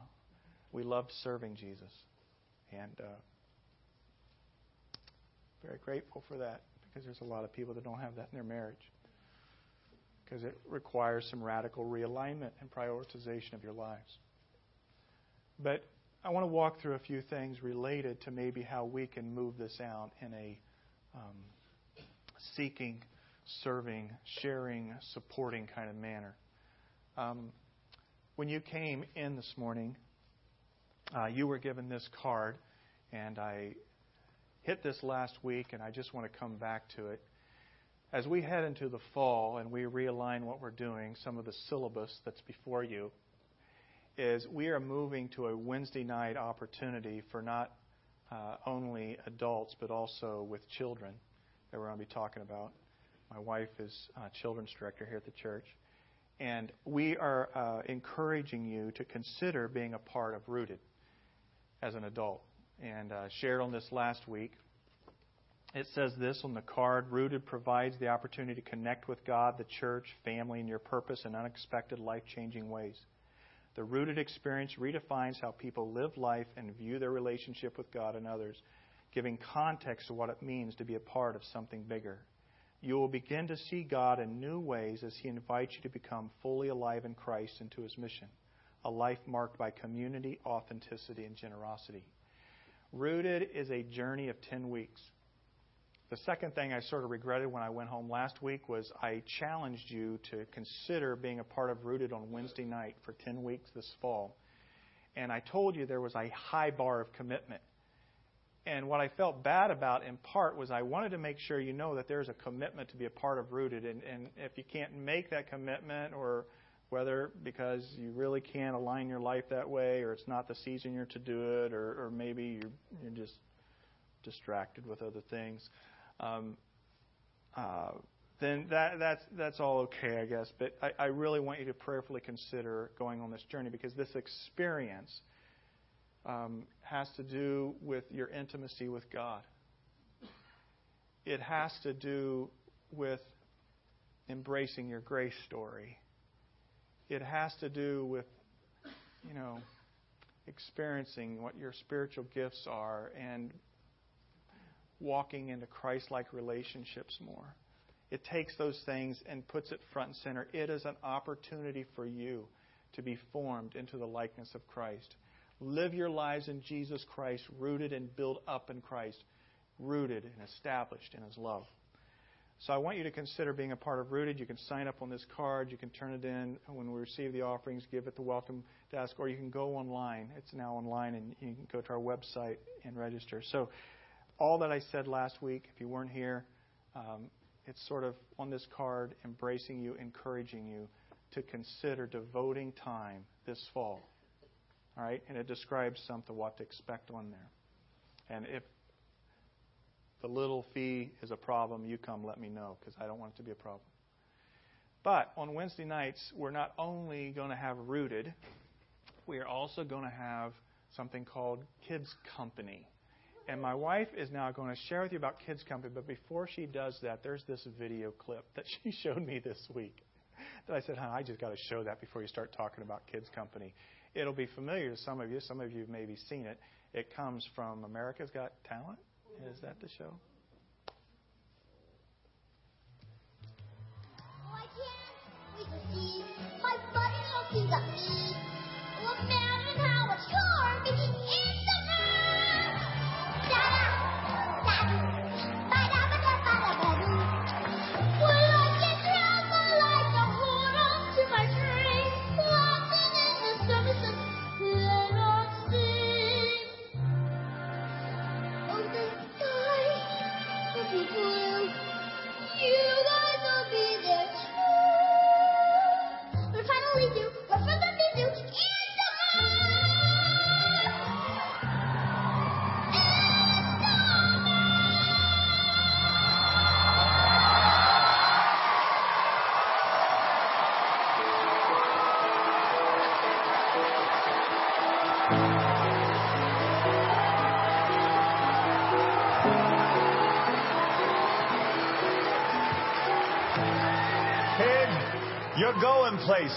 S1: we loved serving Jesus. And uh, very grateful for that because there's a lot of people that don't have that in their marriage. Because it requires some radical realignment and prioritization of your lives. But I want to walk through a few things related to maybe how we can move this out in a um, seeking, serving, sharing, supporting kind of manner. Um, when you came in this morning, uh, you were given this card, and I hit this last week, and I just want to come back to it. As we head into the fall and we realign what we're doing, some of the syllabus that's before you is we are moving to a Wednesday night opportunity for not uh, only adults but also with children that we're going to be talking about. My wife is uh, children's director here at the church. And we are uh, encouraging you to consider being a part of Rooted as an adult. And uh, shared on this last week. It says this on the card Rooted provides the opportunity to connect with God, the church, family, and your purpose in unexpected, life changing ways. The Rooted experience redefines how people live life and view their relationship with God and others, giving context to what it means to be a part of something bigger you will begin to see God in new ways as He invites you to become fully alive in Christ and to His mission, a life marked by community, authenticity, and generosity. Rooted is a journey of 10 weeks. the second thing I sort of regretted when I went home last week was I challenged you to consider being a part of Rooted on Wednesday night for 10 weeks this fall. And I told you there was a high bar of commitment. And what I felt bad about in part was I wanted to make sure you know that there's a commitment to be a part of Rooted. And, and if you can't make that commitment, or whether because you really can't align your life that way, or it's not the season you're to do it, or, or maybe you're, you're just distracted with other things, um, uh, then that, that's, that's all okay, I guess. But I, I really want you to prayerfully consider going on this journey because this experience um, has to do with your intimacy with God. It has to do with embracing your grace story. It has to do with, you know, experiencing what your spiritual gifts are and walking into Christ like relationships more. It takes those things and puts it front and center. It is an opportunity for you to be formed into the likeness of Christ. Live your lives in Jesus Christ, rooted and built up in Christ, rooted and established in His love. So I want you to consider being a part of Rooted. You can sign up on this card. You can turn it in when we receive the offerings, give it the welcome desk, or you can go online. It's now online, and you can go to our website and register. So all that I said last week, if you weren't here, um, it's sort of on this card, embracing you, encouraging you to consider devoting time this fall. All right? And it describes something what to expect on there. And if the little fee is a problem, you come let me know because I don't want it to be a problem. But on Wednesday nights, we're not only going to have Rooted, we are also going to have something called Kids Company. And my wife is now going to share with you about Kids Company. But before she does that, there's this video clip that she showed me this week. That I said, "Huh, I just got to show that before you start talking about Kids Company. It'll be familiar to some of you. Some of you have maybe seen it. It comes from America's Got Talent. Is that the show?
S2: Oh,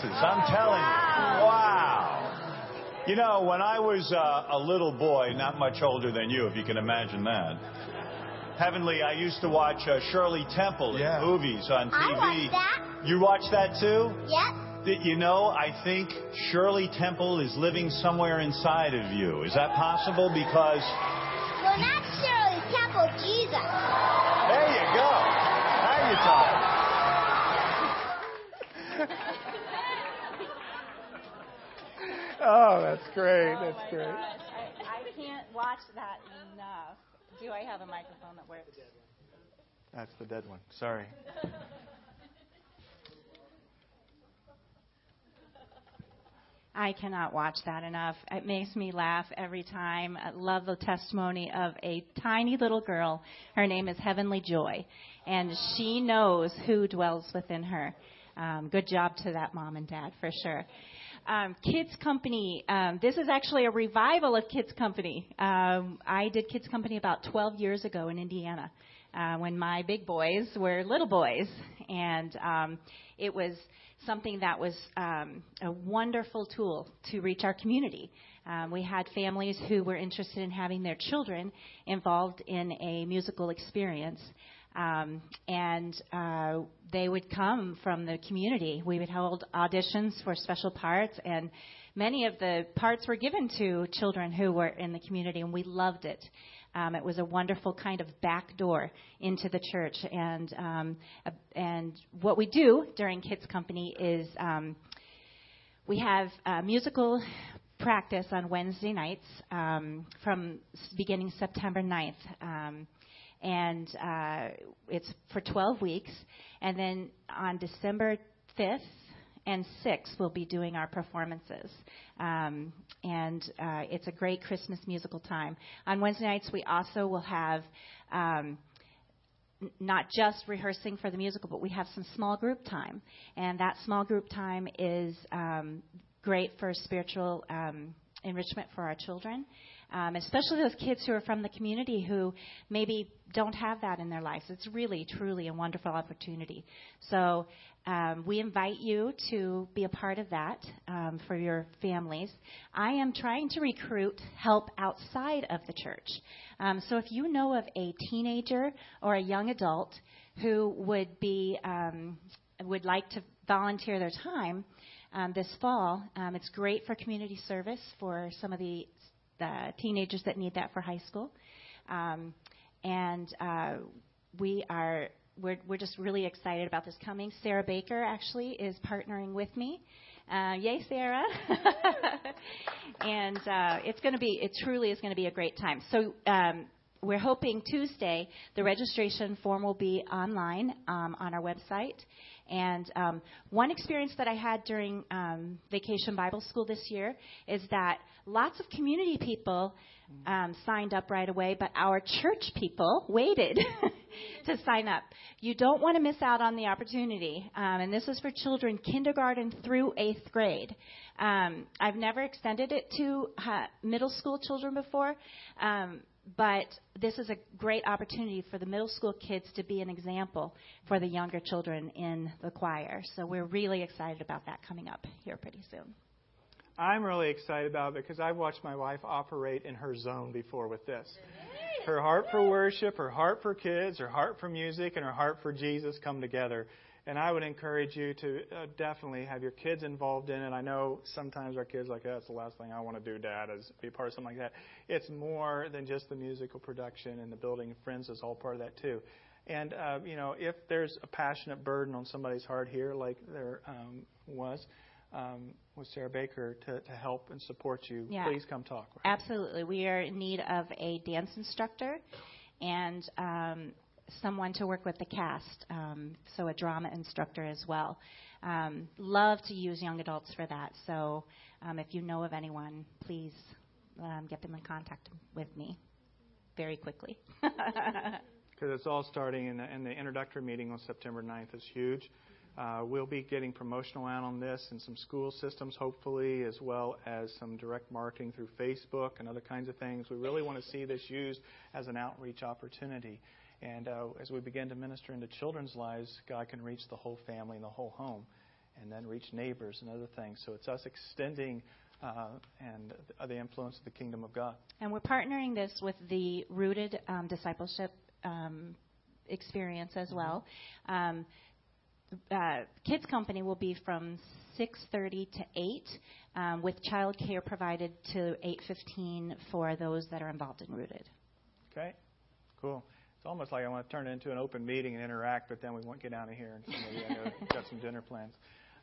S3: places. I'm telling you. Wow. You know, when I was uh, a little boy, not much older than you, if you can imagine that. Heavenly, I used to watch uh, Shirley Temple
S1: Yeah.
S3: in movies on TV.
S2: I
S3: TV.
S2: watched that.
S3: You watch that too?
S2: Yep.
S3: Did you know, I think Shirley Temple is living somewhere inside of you. Is that possible? Because
S2: Well, not Shirley Temple, Jesus.
S1: Oh, that's great.
S4: Oh
S1: That's great.
S4: gosh, I, I can't watch that enough. Do I have a microphone that works?
S1: That's the dead one. Sorry.
S4: I cannot watch that enough. It makes me laugh every time. I love the testimony of a tiny little girl. Her name is Heavenly Joy, and she knows who dwells within her. Um, good job to that mom and dad for sure. Um, Kids Company. Um, this is actually a revival of Kids Company. Um, I did Kids Company about 12 years ago in Indiana uh, when my big boys were little boys, and um, it was something that was um, a wonderful tool to reach our community. Um, we had families who were interested in having their children involved in a musical experience. Um, and uh, they would come from the community. We would hold auditions for special parts, and many of the parts were given to children who were in the community, and we loved it. Um, it was a wonderful kind of back door into the church, and um, and what we do during Kids Company is um, we have uh, musical practice on Wednesday nights um, from beginning September 9th. Um, and uh, it's for 12 weeks. And then on December 5th and 6th, we'll be doing our performances. Um, and uh, it's a great Christmas musical time. On Wednesday nights, we also will have. Um, not just rehearsing for the musical, but we have some small group time. And that small group time is um, great for spiritual um, enrichment for our children, um, especially those kids who are from the community who maybe don't have that in their lives. It's really, truly a wonderful opportunity. So um, we invite you to be a part of that um, for your families. I am trying to recruit help outside of the church. Um, so if you know of a teenager or a young adult who would be um, would like to volunteer their time um, this fall, um, it's great for community service for some of the, the teenagers that need that for high school. Um, and uh, we are we're, we're just really excited about this coming. Sarah Baker actually is partnering with me. Uh, yay, Sarah! and uh, it's going to be it truly is going to be a great time. So. Um, we're hoping Tuesday the registration form will be online um, on our website. And um, one experience that I had during um, Vacation Bible School this year is that lots of community people um, signed up right away, but our church people waited to sign up. You don't want to miss out on the opportunity. Um, and this is for children kindergarten through eighth grade. Um, I've never extended it to uh, middle school children before. Um, but this is a great opportunity for the middle school kids to be an example for the younger children in the choir. So we're really excited about that coming up here pretty soon.
S1: I'm really excited about it because I've watched my wife operate in her zone before with this. Her heart for worship, her heart for kids, her heart for music, and her heart for Jesus come together. And I would encourage you to uh, definitely have your kids involved in it. I know sometimes our kids are like, that's the last thing I want to do, Dad, is be part of something like that. It's more than just the musical production and the building of friends is all part of that too. And uh, you know, if there's a passionate burden on somebody's heart here, like there um, was um, with Sarah Baker, to, to help and support you,
S4: Yeah.
S1: please come talk. Right?
S4: Absolutely. We are in need of a dance instructor and um, someone to work with the cast, um, so a drama instructor as well. Um, love to use young adults for that. So um, if you know of anyone, please um, get them in contact with me very quickly.
S1: because it's all starting, and the, and the introductory meeting on September 9th is huge. Uh, we'll be getting promotional out on this and some school systems, hopefully, as well as some direct marketing through Facebook and other kinds of things. We really want to see this used as an outreach opportunity. And uh, as we begin to minister into children's lives, God can reach the whole family and the whole home, and then reach neighbors and other things. So it's us extending uh, and the, influence of the kingdom of God.
S4: And we're partnering this with the Rooted um, Discipleship um, experience as well. Um, uh, Kids Company will be from 6:30 to 8, um, with child care provided to 8:15 for those that are involved in Rooted.
S1: Okay, cool. It's almost like I want to turn it into an open meeting and interact, but then we won't get out of here. And so maybe I know got some dinner plans.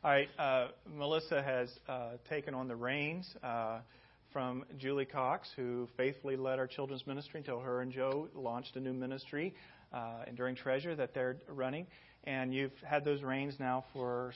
S1: All right, uh, Melissa has uh, taken on the reins uh, from Julie Cox, who faithfully led our children's ministry until her and Joe launched a new ministry, uh, Enduring Treasure, that they're running. And you've had those reins now for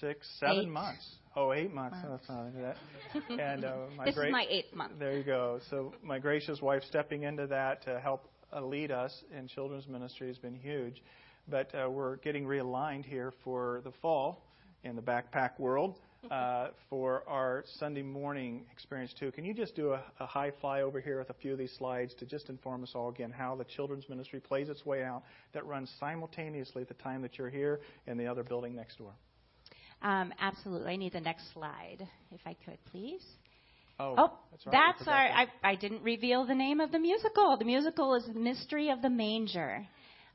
S1: six, seven
S4: Eight.
S1: months. Oh, eight months.
S4: Months.
S1: Oh, that's not that. And uh, my
S4: this
S1: great,
S4: is my eighth month.
S1: there you go. So my gracious wife stepping into that to help lead us in children's ministry has been huge. But uh, we're getting realigned here for the fall in the backpack world uh, for our Sunday morning experience too. Can you just do a, a high fly over here with a few of these slides to just inform us all again how the children's ministry plays its way out that runs simultaneously at the time that you're here in the other building next door?
S4: Um, absolutely. I need the next slide, if I could, please.
S1: Oh,
S4: Oh,
S1: that's, right.
S4: that's our. I, I didn't reveal the name of the musical. The musical is Mystery of the Manger.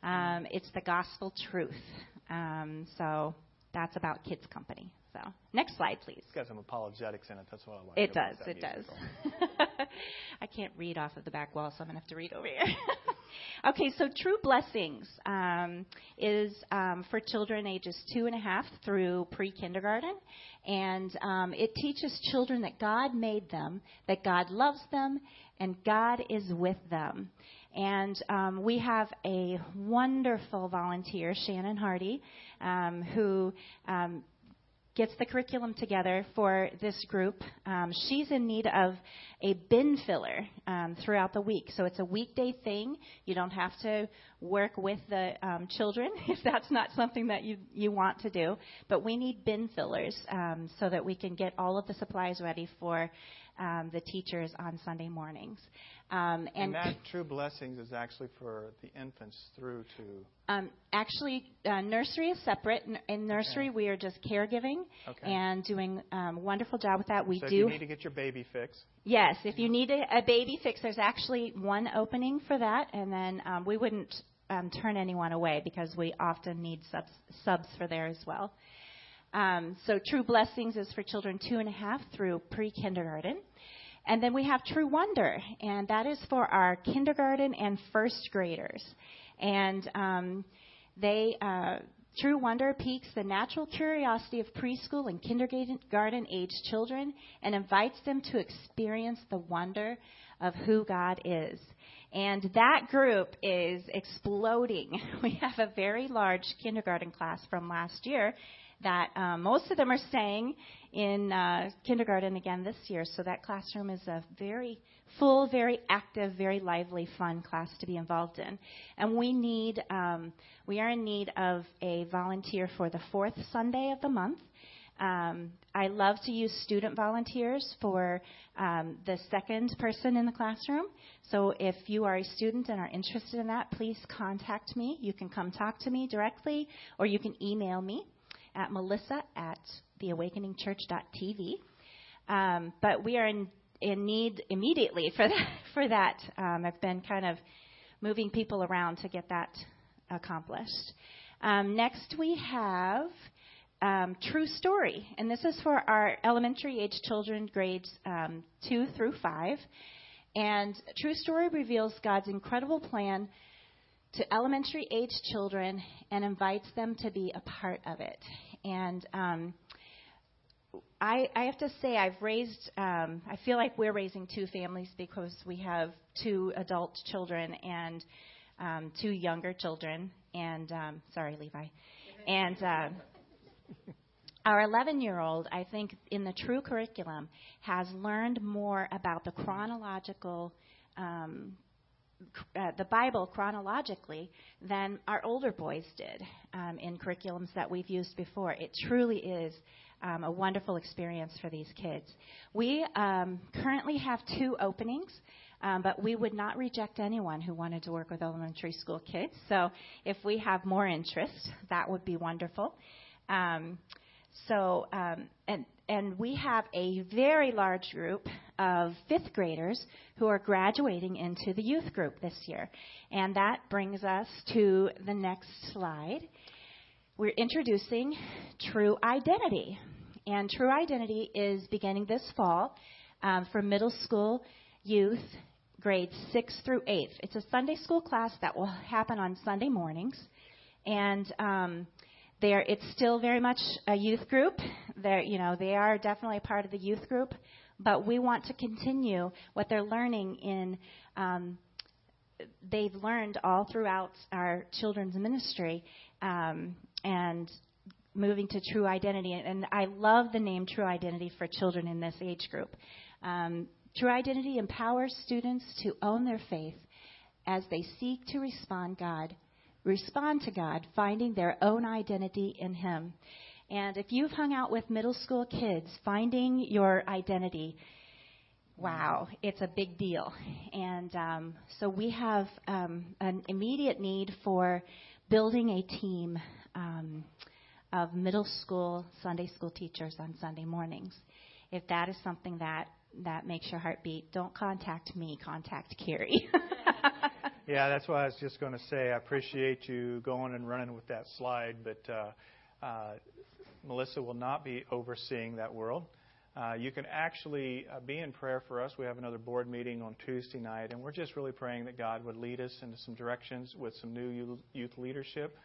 S4: Um, it's the gospel truth. Um, so that's about Kids Company. So, next slide, please.
S1: It's got some apologetics in it. That's what I like.
S4: It does. It does. I can't read off of the back wall, so I'm going to have to read over here. okay, so True Blessings um, is um, for children ages two and a half through pre kindergarten. And um, it teaches children that God made them, that God loves them, and God is with them. And um, we have a wonderful volunteer, Shannon Hardy, um, who um, gets the curriculum together for this group. Um, she's in need of a bin filler um, throughout the week. So it's a weekday thing. You don't have to work with the um, children if that's not something that you, you want to do. But we need bin fillers um, so that we can get all of the supplies ready for um, the teachers on Sunday mornings. Um,
S1: And
S4: and
S1: that True Blessings is actually for the infants through to.
S4: um, actually, uh, nursery is separate. In nursery,
S1: Okay.
S4: we are just caregiving
S1: Okay.
S4: and doing um, wonderful job with that. We
S1: so if
S4: do
S1: you need to get your baby fix.
S4: Yes, if you need a, a baby fix, there's actually one opening for that, and then um, we wouldn't um, turn anyone away because we often need subs, subs for there as well. Um, so True Blessings is for children two and a half through pre-kindergarten. And then we have True Wonder, and that is for our kindergarten and first graders. And um, they, uh, True Wonder piques the natural curiosity of preschool and kindergarten age children and invites them to experience the wonder of who God is. And that group is exploding. We have a very large kindergarten class from last year that um, most of them are staying in uh, kindergarten again this year. So that classroom is a very full, very active, very lively, fun class to be involved in. And we need, um, we are in need of a volunteer for the fourth Sunday of the month. Um, I love to use student volunteers for um, the second person in the classroom. So if you are a student and are interested in that, please contact me. You can come talk to me directly, or you can email me at melissa at theawakeningchurch.tv. Um, but we are in, in need immediately for that. For that. Um, I've been kind of moving people around to get that accomplished. Um, next, we have um, True Story, and this is for our elementary age children, grades um, 2 through 5. And True Story reveals God's incredible plan to elementary age children and invites them to be a part of it. And um, I, I have to say, I've raised, um, I feel like we're raising two families because we have two adult children and um, two younger children. And, um, sorry, Levi. And uh, our 11 year old, I think, in the true curriculum, has learned more about the chronological. Um, uh, the Bible chronologically than our older boys did um, in curriculums that we've used before. It truly is um, a wonderful experience for these kids. We um, currently have two openings. Um, but we would not reject anyone who wanted to work with elementary school kids. So if we have more interest, that would be wonderful. Um, so, um, and, and we have a very large group of fifth graders who are graduating into the youth group this year. And that brings us to the next slide. We're introducing True Identity. And True Identity is beginning this fall um, for middle school youth grades 6 through 8. It's a Sunday school class that will happen on Sunday mornings. And um, they're, it's still very much a youth group. They're, you know, they are definitely part of the youth group, but we want to continue what they're learning in. Um, they've learned all throughout our children's ministry, um, and moving to True Identity. And I love the name True Identity for children in this age group. Um, True Identity empowers students to own their faith as they seek to respond God respond to God, finding their own identity in Him. And if you've hung out with middle school kids, finding your identity, wow, it's a big deal. And um, so we have um, an immediate need for building a team um, of middle school Sunday school teachers on Sunday mornings. If that is something that that makes your heart beat, don't contact me, contact Carrie.
S1: Yeah, that's what I was just going to say. I appreciate you going and running with that slide, but uh, uh, Melissa will not be overseeing that world. Uh, you can actually uh, be in prayer for us. We have another board meeting on Tuesday night, and we're just really praying that God would lead us into some directions with some new youth leadership.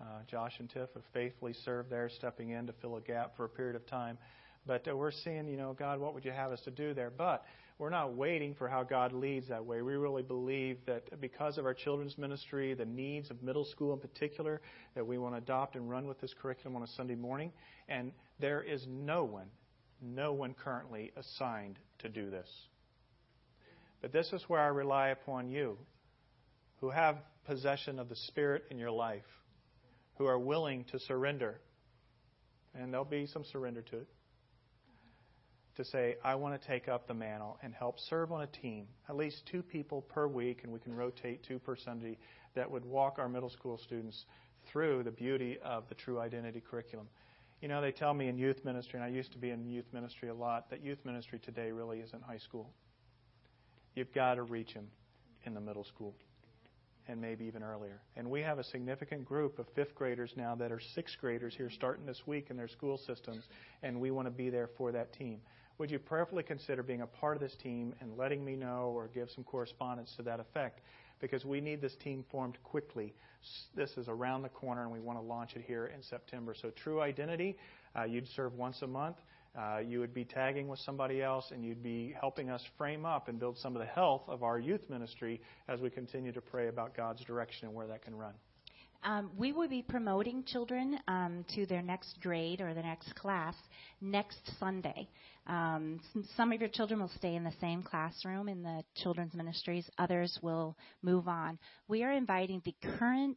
S1: Uh, Josh and Tiff have faithfully served there, stepping in to fill a gap for a period of time. But uh, we're seeing, you know, God, what would you have us to do there? But we're not waiting for how God leads that way. We really believe that because of our children's ministry, the needs of middle school in particular, that we want to adopt and run with this curriculum on a Sunday morning. And there is no one no one currently assigned to do this. But this is where I rely upon you, who have possession of the Spirit in your life, who are willing to surrender. And there'll be some surrender to it. To say, I want to take up the mantle and help serve on a team, at least two people per week, and we can rotate two per Sunday, that would walk our middle school students through the beauty of the true identity curriculum. You know, they tell me in youth ministry, and I used to be in youth ministry a lot, that youth ministry today really isn't high school. You've got to reach them in the middle school and maybe even earlier. And we have a significant group of fifth graders now that are sixth graders here starting this week in their school systems, and we want to be there for that team. Would you prayerfully consider being a part of this team and letting me know or give some correspondence to that effect? Because we need this team formed quickly this is around the corner, and we want to launch it here in September. So, True Identity, uh, you'd serve once a month. Uh, you would be tagging with somebody else, and you'd be helping us frame up and build some of the health of our youth ministry as we continue to pray about God's direction and where that can run.
S4: Um, we will be promoting children um, to their next grade or the next class next Sunday. Um, some, of your children will stay in the same classroom in the children's ministries, others will move on. We are inviting the current,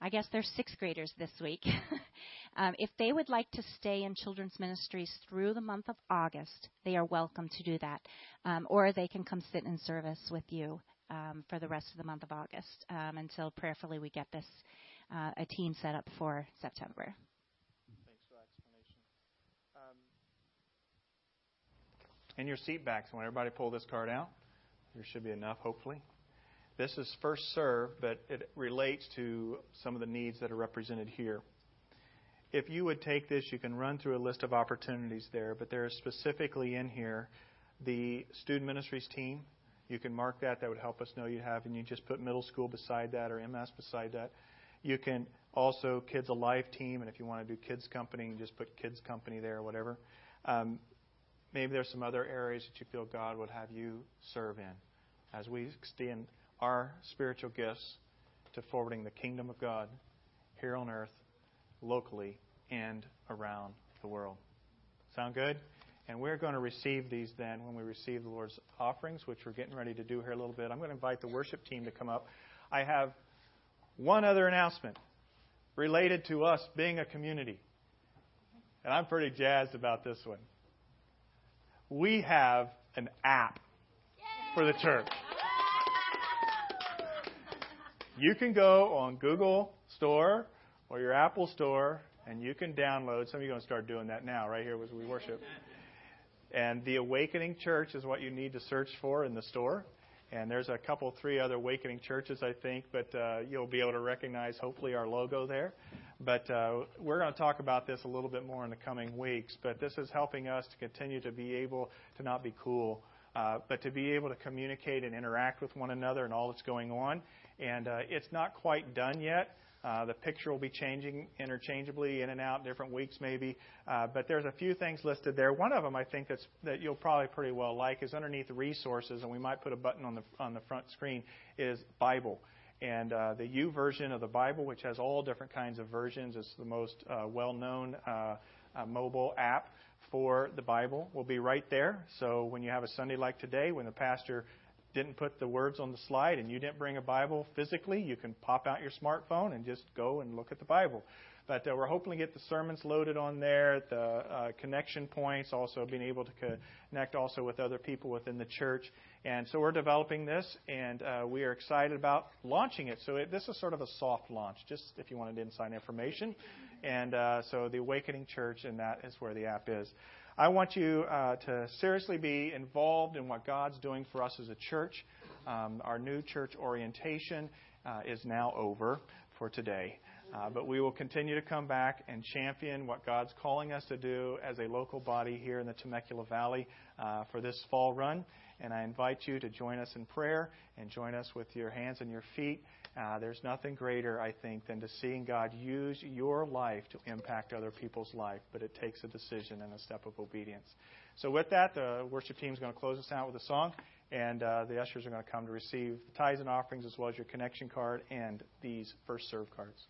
S4: I guess they're sixth graders this week. um, if they would like to stay in children's ministries through the month of August, they are welcome to do that. Um, or they can come sit in service with you um, for the rest of the month of August um, until prayerfully we get this uh, a team set up for September. Thanks for that explanation.
S1: Um, in your seat backs, when everybody pull this card out, there should be enough, hopefully. This is first serve, but it relates to some of the needs that are represented here. If you would take this, you can run through a list of opportunities there, but there is specifically in here the student ministries team. You can mark that. That would help us know you have, and you just put middle school beside that or MS beside that. You can also Kids Alive team, and if you want to do kids company, you just put kids company there or whatever. Um, maybe there's some other areas that you feel God would have you serve in as we extend our spiritual gifts to forwarding the kingdom of God here on earth, locally, and around the world. Sound good? And we're going to receive these then when we receive the Lord's offerings, which we're getting ready to do here a little bit. I'm going to invite the worship team to come up. I have one other announcement related to us being a community. And I'm pretty jazzed about this one we have an app for the church. You can go on Google Store or your Apple Store and you can download. Some of you are going to start doing that now, right here as we worship. And the Awakening Church is what you need to search for in the store. And there's a couple, three other Awakening churches, I think, but uh, you'll be able to recognize hopefully our logo there. But uh, we're going to talk about this a little bit more in the coming weeks. But this is helping us to continue to be able to not be cool, uh, but to be able to communicate and interact with one another and all that's going on. And uh, it's not quite done yet. Uh, the picture will be changing interchangeably in and out different weeks maybe, uh, but there's a few things listed there. One of them I think that's, that you'll probably pretty well like is underneath resources, and we might put a button on the on the front screen is Bible. And uh, the version of the Bible, which has all different kinds of versions, is the most uh, well known uh, uh, mobile app for the Bible, will be right there. So when you have a Sunday like today, when the pastor didn't put the words on the slide and you didn't bring a Bible physically, you can pop out your smartphone and just go and look at the Bible. But uh, we're hoping to get the sermons loaded on there, the uh, connection points, also being able to connect also with other people within the church. And so we're developing this, and uh, we are excited about launching it. So it, this is sort of a soft launch, just if you wanted inside information. And uh, so the Awakening Church, and that is where the app is. I want you uh, to seriously be involved in what God's doing for us as a church. Um, our new church orientation uh, is now over for today. Uh, but we will continue to come back and champion what God's calling us to do as a local body here in the Temecula Valley uh, for this fall run. And I invite you to join us in prayer and join us with your hands and your feet. Uh, there's nothing greater, I think, than to seeing God use your life to impact other people's life. But it takes a decision and a step of obedience. So, with that, the worship team is going to close us out with a song, and uh, the ushers are going to come to receive the tithes and offerings as well as your connection card and these first serve cards.